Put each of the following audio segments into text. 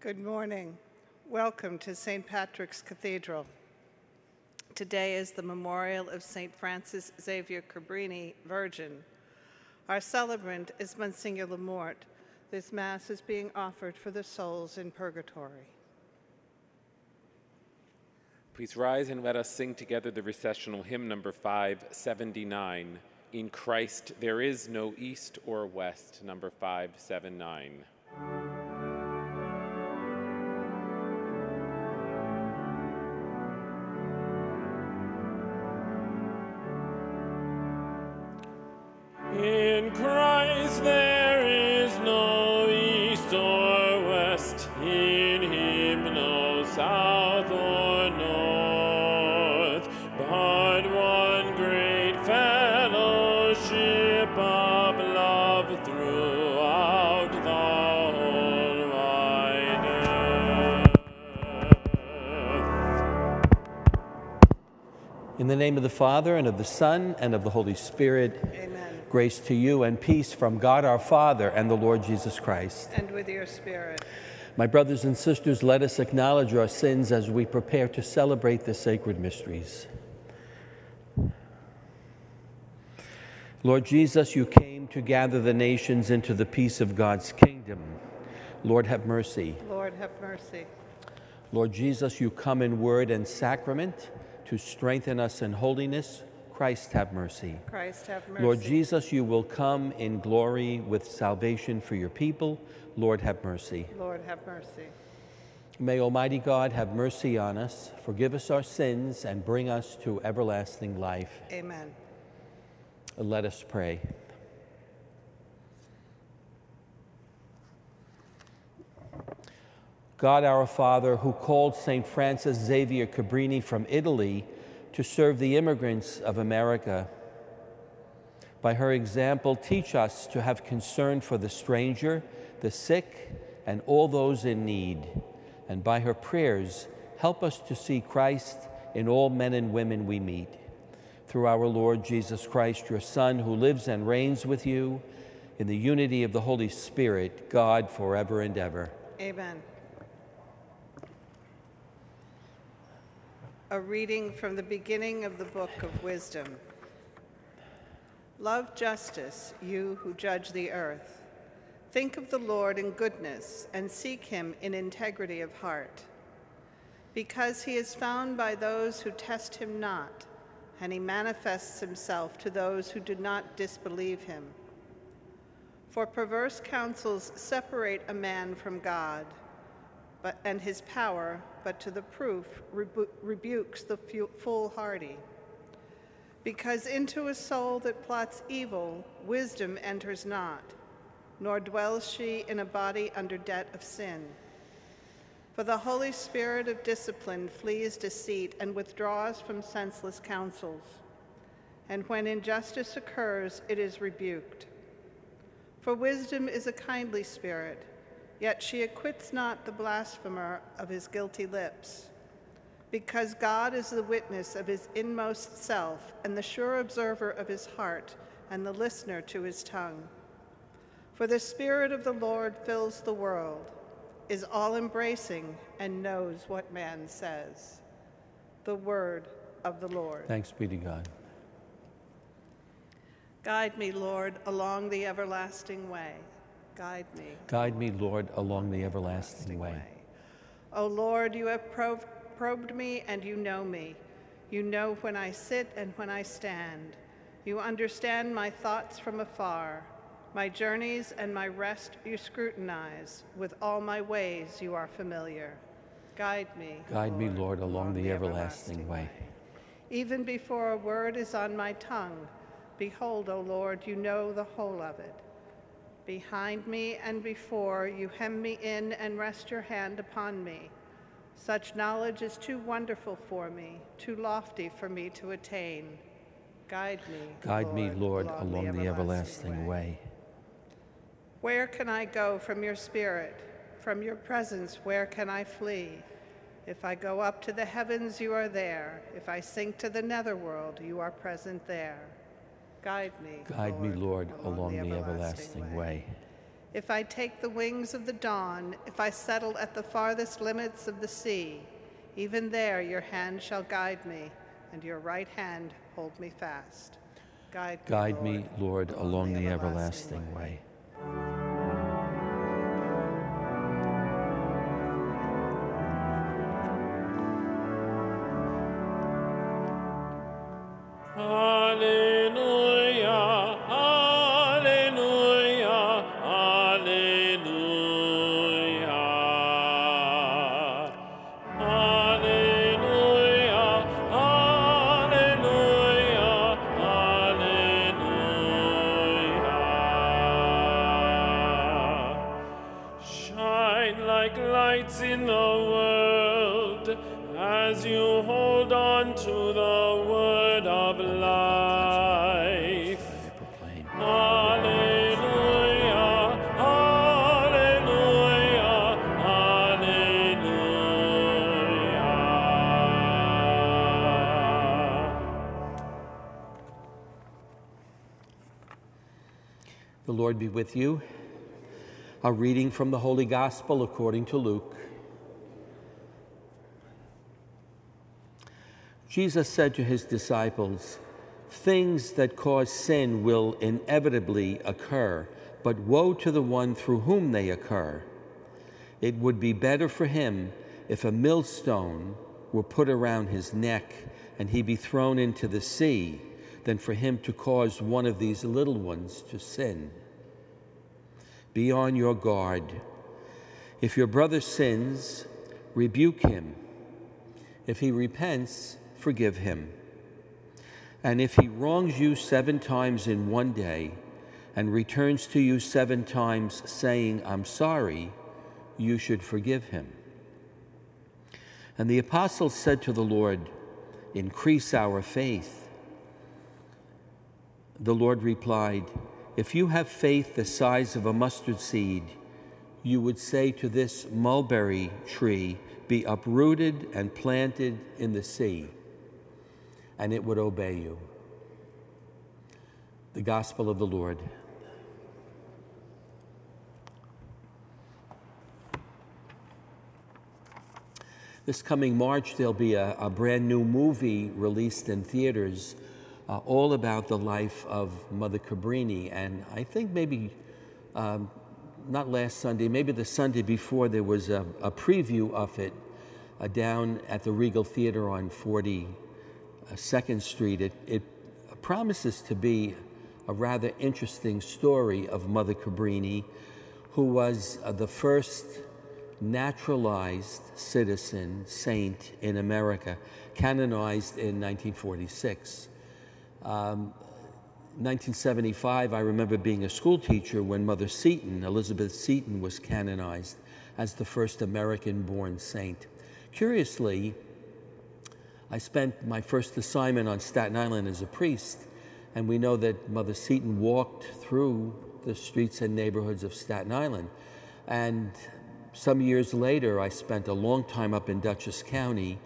Good morning. Welcome to St. Patrick's Cathedral. Today is the memorial of St. Francis Xavier Cabrini, Virgin. Our celebrant is Monsignor LaMorte. This Mass is being offered for the souls in purgatory. Please rise and let us sing together the recessional hymn number 579. In Christ there is no east or west, number 579. In the name of the Father, and of the Son, and of the Holy Spirit, Amen. grace to you and peace from God our Father and the Lord Jesus Christ. And with your spirit. My brothers and sisters, let us acknowledge our sins as we prepare to celebrate the sacred mysteries. Lord Jesus, you came to gather the nations into the peace of God's kingdom. Lord, have mercy. Lord, have mercy. Lord Jesus, you come in word and sacrament to strengthen us in holiness. Christ, have mercy. Christ, have mercy. Lord Jesus, you will come in glory with salvation for your people. Lord, have mercy. Lord, have mercy. May Almighty God have mercy on us, forgive us our sins, and bring us to everlasting life. Amen. Let us pray. God our Father, who called St. Francis Xavier Cabrini from Italy to serve the immigrants of America, by her example, teach us to have concern for the stranger, the sick, and all those in need. And by her prayers, help us to see Christ in all men and women we meet. Through our Lord Jesus Christ, your Son, who lives and reigns with you in the unity of the Holy Spirit, God forever and ever. Amen. A reading from the beginning of the book of wisdom. Love justice, you who judge the earth. Think of the Lord in goodness and seek him in integrity of heart. Because he is found by those who test him not, and he manifests himself to those who do not disbelieve him. For perverse counsels separate a man from God, but, and his power, but to the proof rebu- rebukes the foolhardy. Because into a soul that plots evil, wisdom enters not, nor dwells she in a body under debt of sin. For the Holy Spirit of discipline flees deceit and withdraws from senseless counsels. And when injustice occurs, it is rebuked. For wisdom is a kindly spirit, yet she acquits not the blasphemer of his guilty lips. Because God is the witness of his inmost self, and the sure observer of his heart, and the listener to his tongue. For the Spirit of the Lord fills the world, is all embracing, and knows what man says. The word of the Lord. Thanks be to God. Guide me, Lord, along the everlasting way. Guide me. Guide me, Lord, along the everlasting way. O Lord, you have probed, probed me and you know me. You know when I sit and when I stand. You understand my thoughts from afar. My journeys and my rest you scrutinize. With all my ways you are familiar. Guide me. Guide me, Lord, along the everlasting way. Even before a word is on my tongue, behold, O Lord, you know the whole of it. Behind me and before, you hem me in and rest your hand upon me. Such knowledge is too wonderful for me, too lofty for me to attain. Guide me, Guide me, Lord, along the everlasting way. Where can I go from your spirit? From your presence, where can I flee? If I go up to the heavens, you are there. If I sink to the netherworld, you are present there. Guide me, Guide me, Lord, along the everlasting way. If I take the wings of the dawn, if I settle at the farthest limits of the sea, even there your hand shall guide me, and your right hand hold me fast. Guide me, Lord, me, Lord, along the everlasting way. Alleluia, Lord be with you. A reading from the Holy Gospel according to Luke. Jesus said to his disciples, Things that cause sin will inevitably occur, but woe to the one through whom they occur. It would be better for him if a millstone were put around his neck and he be thrown into the sea than for him to cause one of these little ones to sin. Be on your guard. If your brother sins, rebuke him. If he repents, forgive him. And if he wrongs you seven times in one day and returns to you seven times saying, I'm sorry, you should forgive him. And the apostles said to the Lord, Increase our faith. The Lord replied, If you have faith the size of a mustard seed, you would say to this mulberry tree, Be uprooted and planted in the sea, and it would obey you. The Gospel of the Lord. This coming March, there'll be a, a brand new movie released in theaters uh, all about the life of Mother Cabrini. And I think maybe, um, not last Sunday, maybe the Sunday before, there was a, a preview of it uh, down at the Regal Theater on 42nd Street. It, it promises to be a rather interesting story of Mother Cabrini, who was uh, the first naturalized citizen saint in America, canonized in 1946. Um, 1975, I remember being a school teacher when Mother Seton, Elizabeth Seton, was canonized as the first American born saint. Curiously, I spent my first assignment on Staten Island as a priest, and we know that Mother Seton walked through the streets and neighborhoods of Staten Island. And some years later, I spent a long time up in Dutchess County,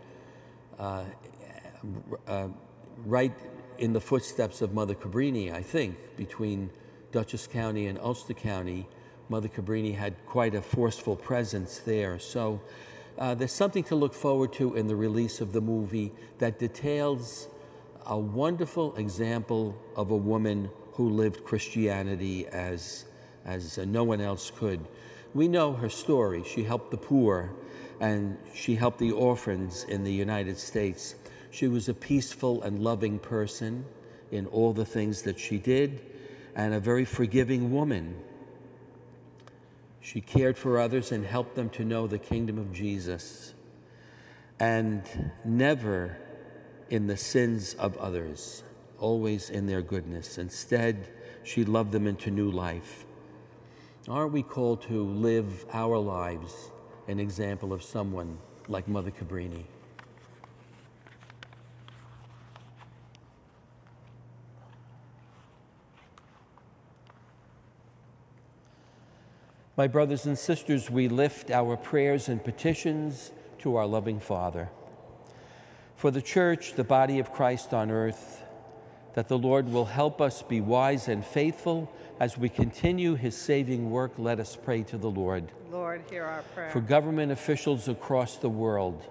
uh, uh, right in the footsteps of Mother Cabrini, I think, between Dutchess County and Ulster County. Mother Cabrini had quite a forceful presence there. So uh, there's something to look forward to in the release of the movie that details a wonderful example of a woman who lived Christianity as, as uh, no one else could. We know her story. She helped the poor and she helped the orphans in the United States. She was a peaceful and loving person in all the things that she did and a very forgiving woman. She cared for others and helped them to know the kingdom of Jesus and never in the sins of others, always in their goodness. Instead, she loved them into new life. Aren't we called to live our lives an example of someone like Mother Cabrini? My brothers and sisters, we lift our prayers and petitions to our loving Father. For the church, the body of Christ on earth, that the Lord will help us be wise and faithful as we continue his saving work. Let us pray to the Lord. Lord, hear our prayer. For government officials across the world,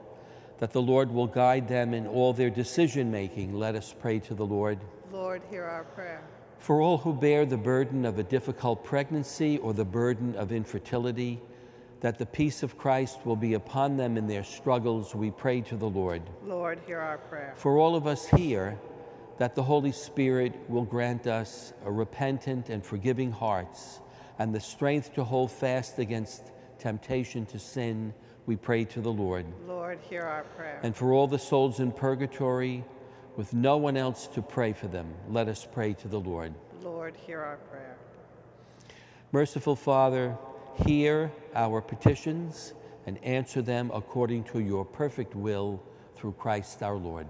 that the Lord will guide them in all their decision making. Let us pray to the Lord. Lord, hear our prayer. For all who bear the burden of a difficult pregnancy or the burden of infertility, that the peace of Christ will be upon them in their struggles, we pray to the Lord. Lord, hear our prayer. For all of us here, that the Holy Spirit will grant us a repentant and forgiving hearts and the strength to hold fast against temptation to sin, we pray to the Lord. Lord, hear our prayer. And for all the souls in purgatory, with no one else to pray for them, let us pray to the Lord. Lord, hear our prayer. Merciful Father, hear our petitions and answer them according to your perfect will through Christ our Lord.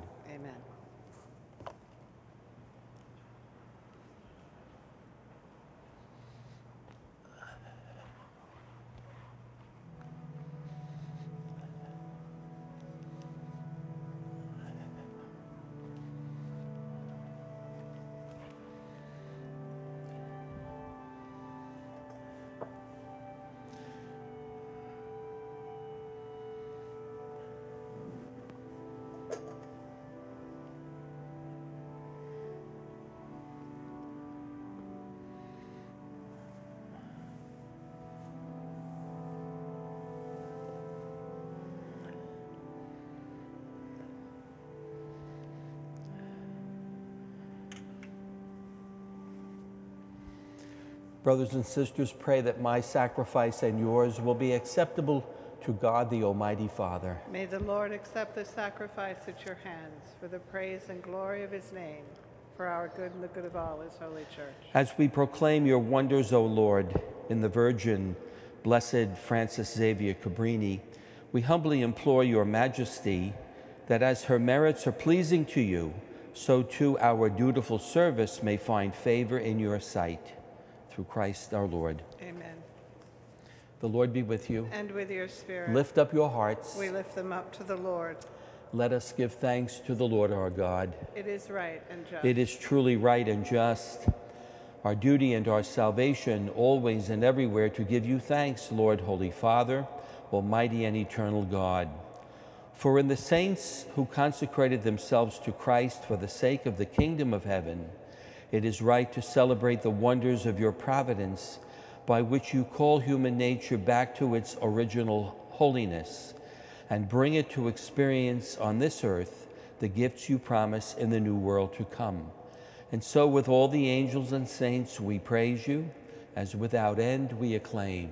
Brothers and sisters, pray that my sacrifice and yours will be acceptable to God the Almighty Father. May the Lord accept the sacrifice at your hands for the praise and glory of his name, for our good and the good of all his holy church. As we proclaim your wonders, O Lord, in the Virgin, Blessed Francis Xavier Cabrini, we humbly implore your majesty that as her merits are pleasing to you, so too our dutiful service may find favor in your sight. Through Christ our Lord. Amen. The Lord be with you. And with your spirit, Lift up your hearts. we lift them up to the Lord. Let us give thanks to the Lord our God. It is right and just. It is truly right and just, our duty and our salvation, always and everywhere, to give you thanks, Lord, Holy Father, Almighty and eternal God. For in the saints who consecrated themselves to Christ for the sake of the kingdom of heaven, it is right to celebrate the wonders of your providence by which you call human nature back to its original holiness and bring it to experience on this earth the gifts you promise in the new world to come. And so, with all the angels and saints, we praise you, as without end we acclaim.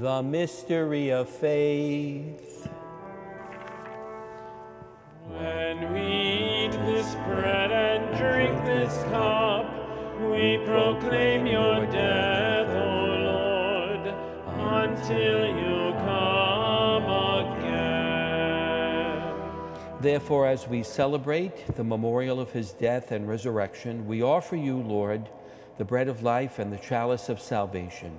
The mystery of faith. When we eat this bread and drink this cup, we proclaim your death, O Lord, until you come again. Therefore, as we celebrate the memorial of his death and resurrection, we offer you, Lord, the bread of life and the chalice of salvation,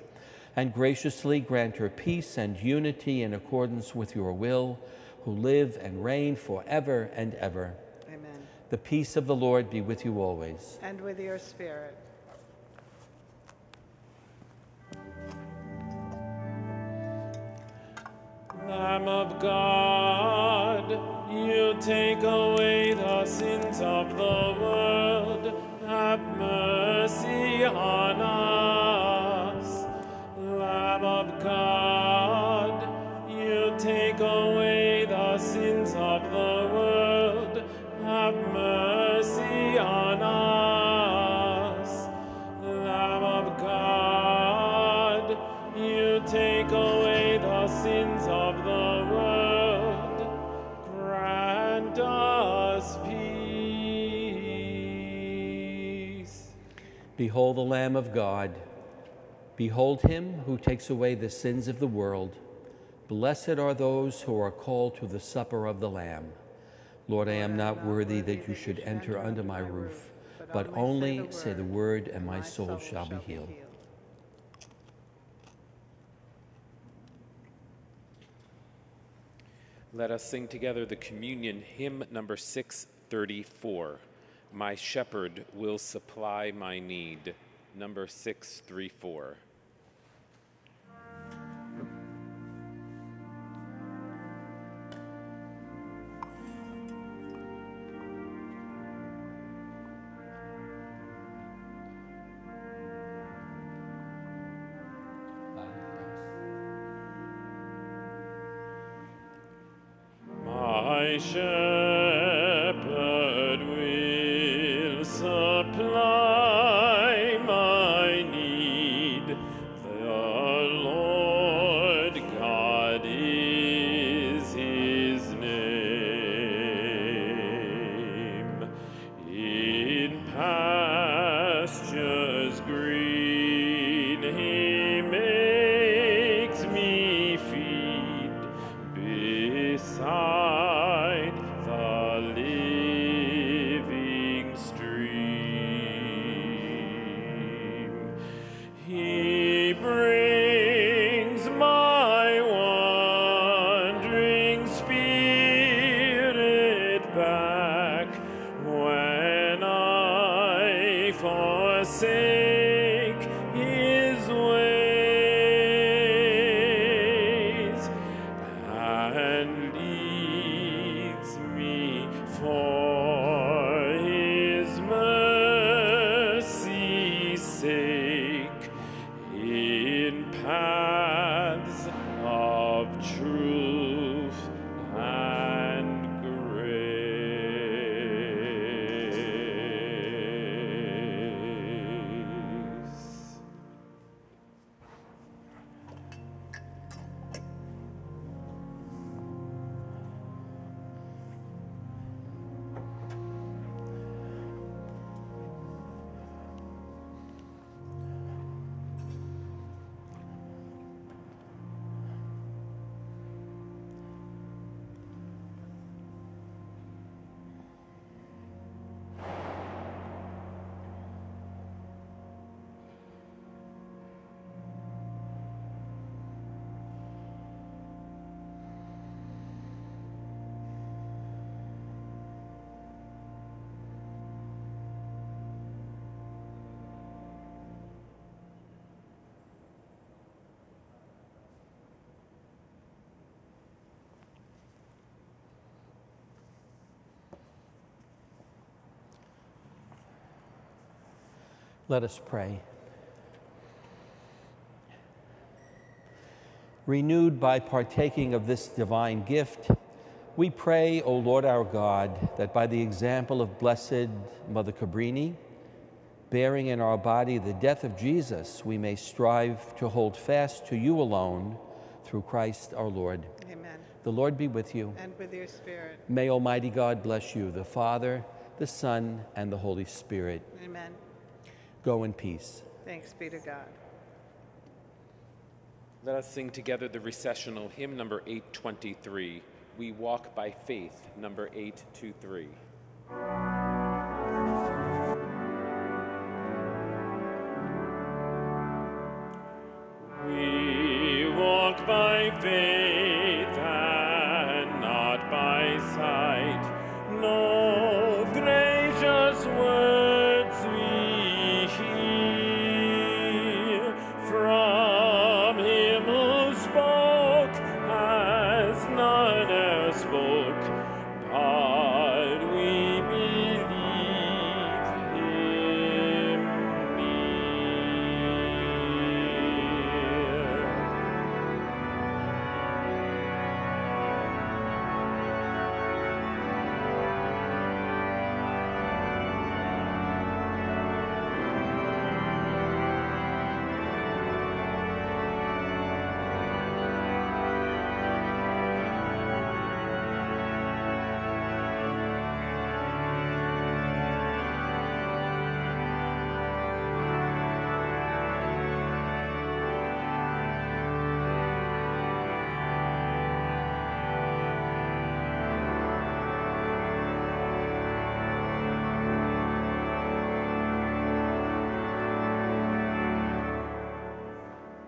and graciously grant her peace and unity in accordance with your will, who live and reign forever and ever. Amen. The peace of the Lord be with you always. And with your spirit. Lamb of God, you take away the sins of the world. Have mercy on us. Behold the Lamb of God. Behold him who takes away the sins of the world. Blessed are those who are called to the supper of the Lamb. Lord, I am not worthy that you should enter under my roof, but only say the word, and my soul shall be healed. Let us sing together the communion hymn number 634. My shepherd will supply my need. Number 634. My shepherd Let us pray. Renewed by partaking of this divine gift, we pray, O Lord our God, that by the example of Blessed Mother Cabrini, bearing in our body the death of Jesus, we may strive to hold fast to you alone through Christ our Lord. Amen. The Lord be with you. And with your spirit. May Almighty God bless you, the Father, the Son, and the Holy Spirit. Amen. Go in peace. Thanks be to God. Let us sing together the recessional hymn number 823. We walk by faith, number 823. We walk by faith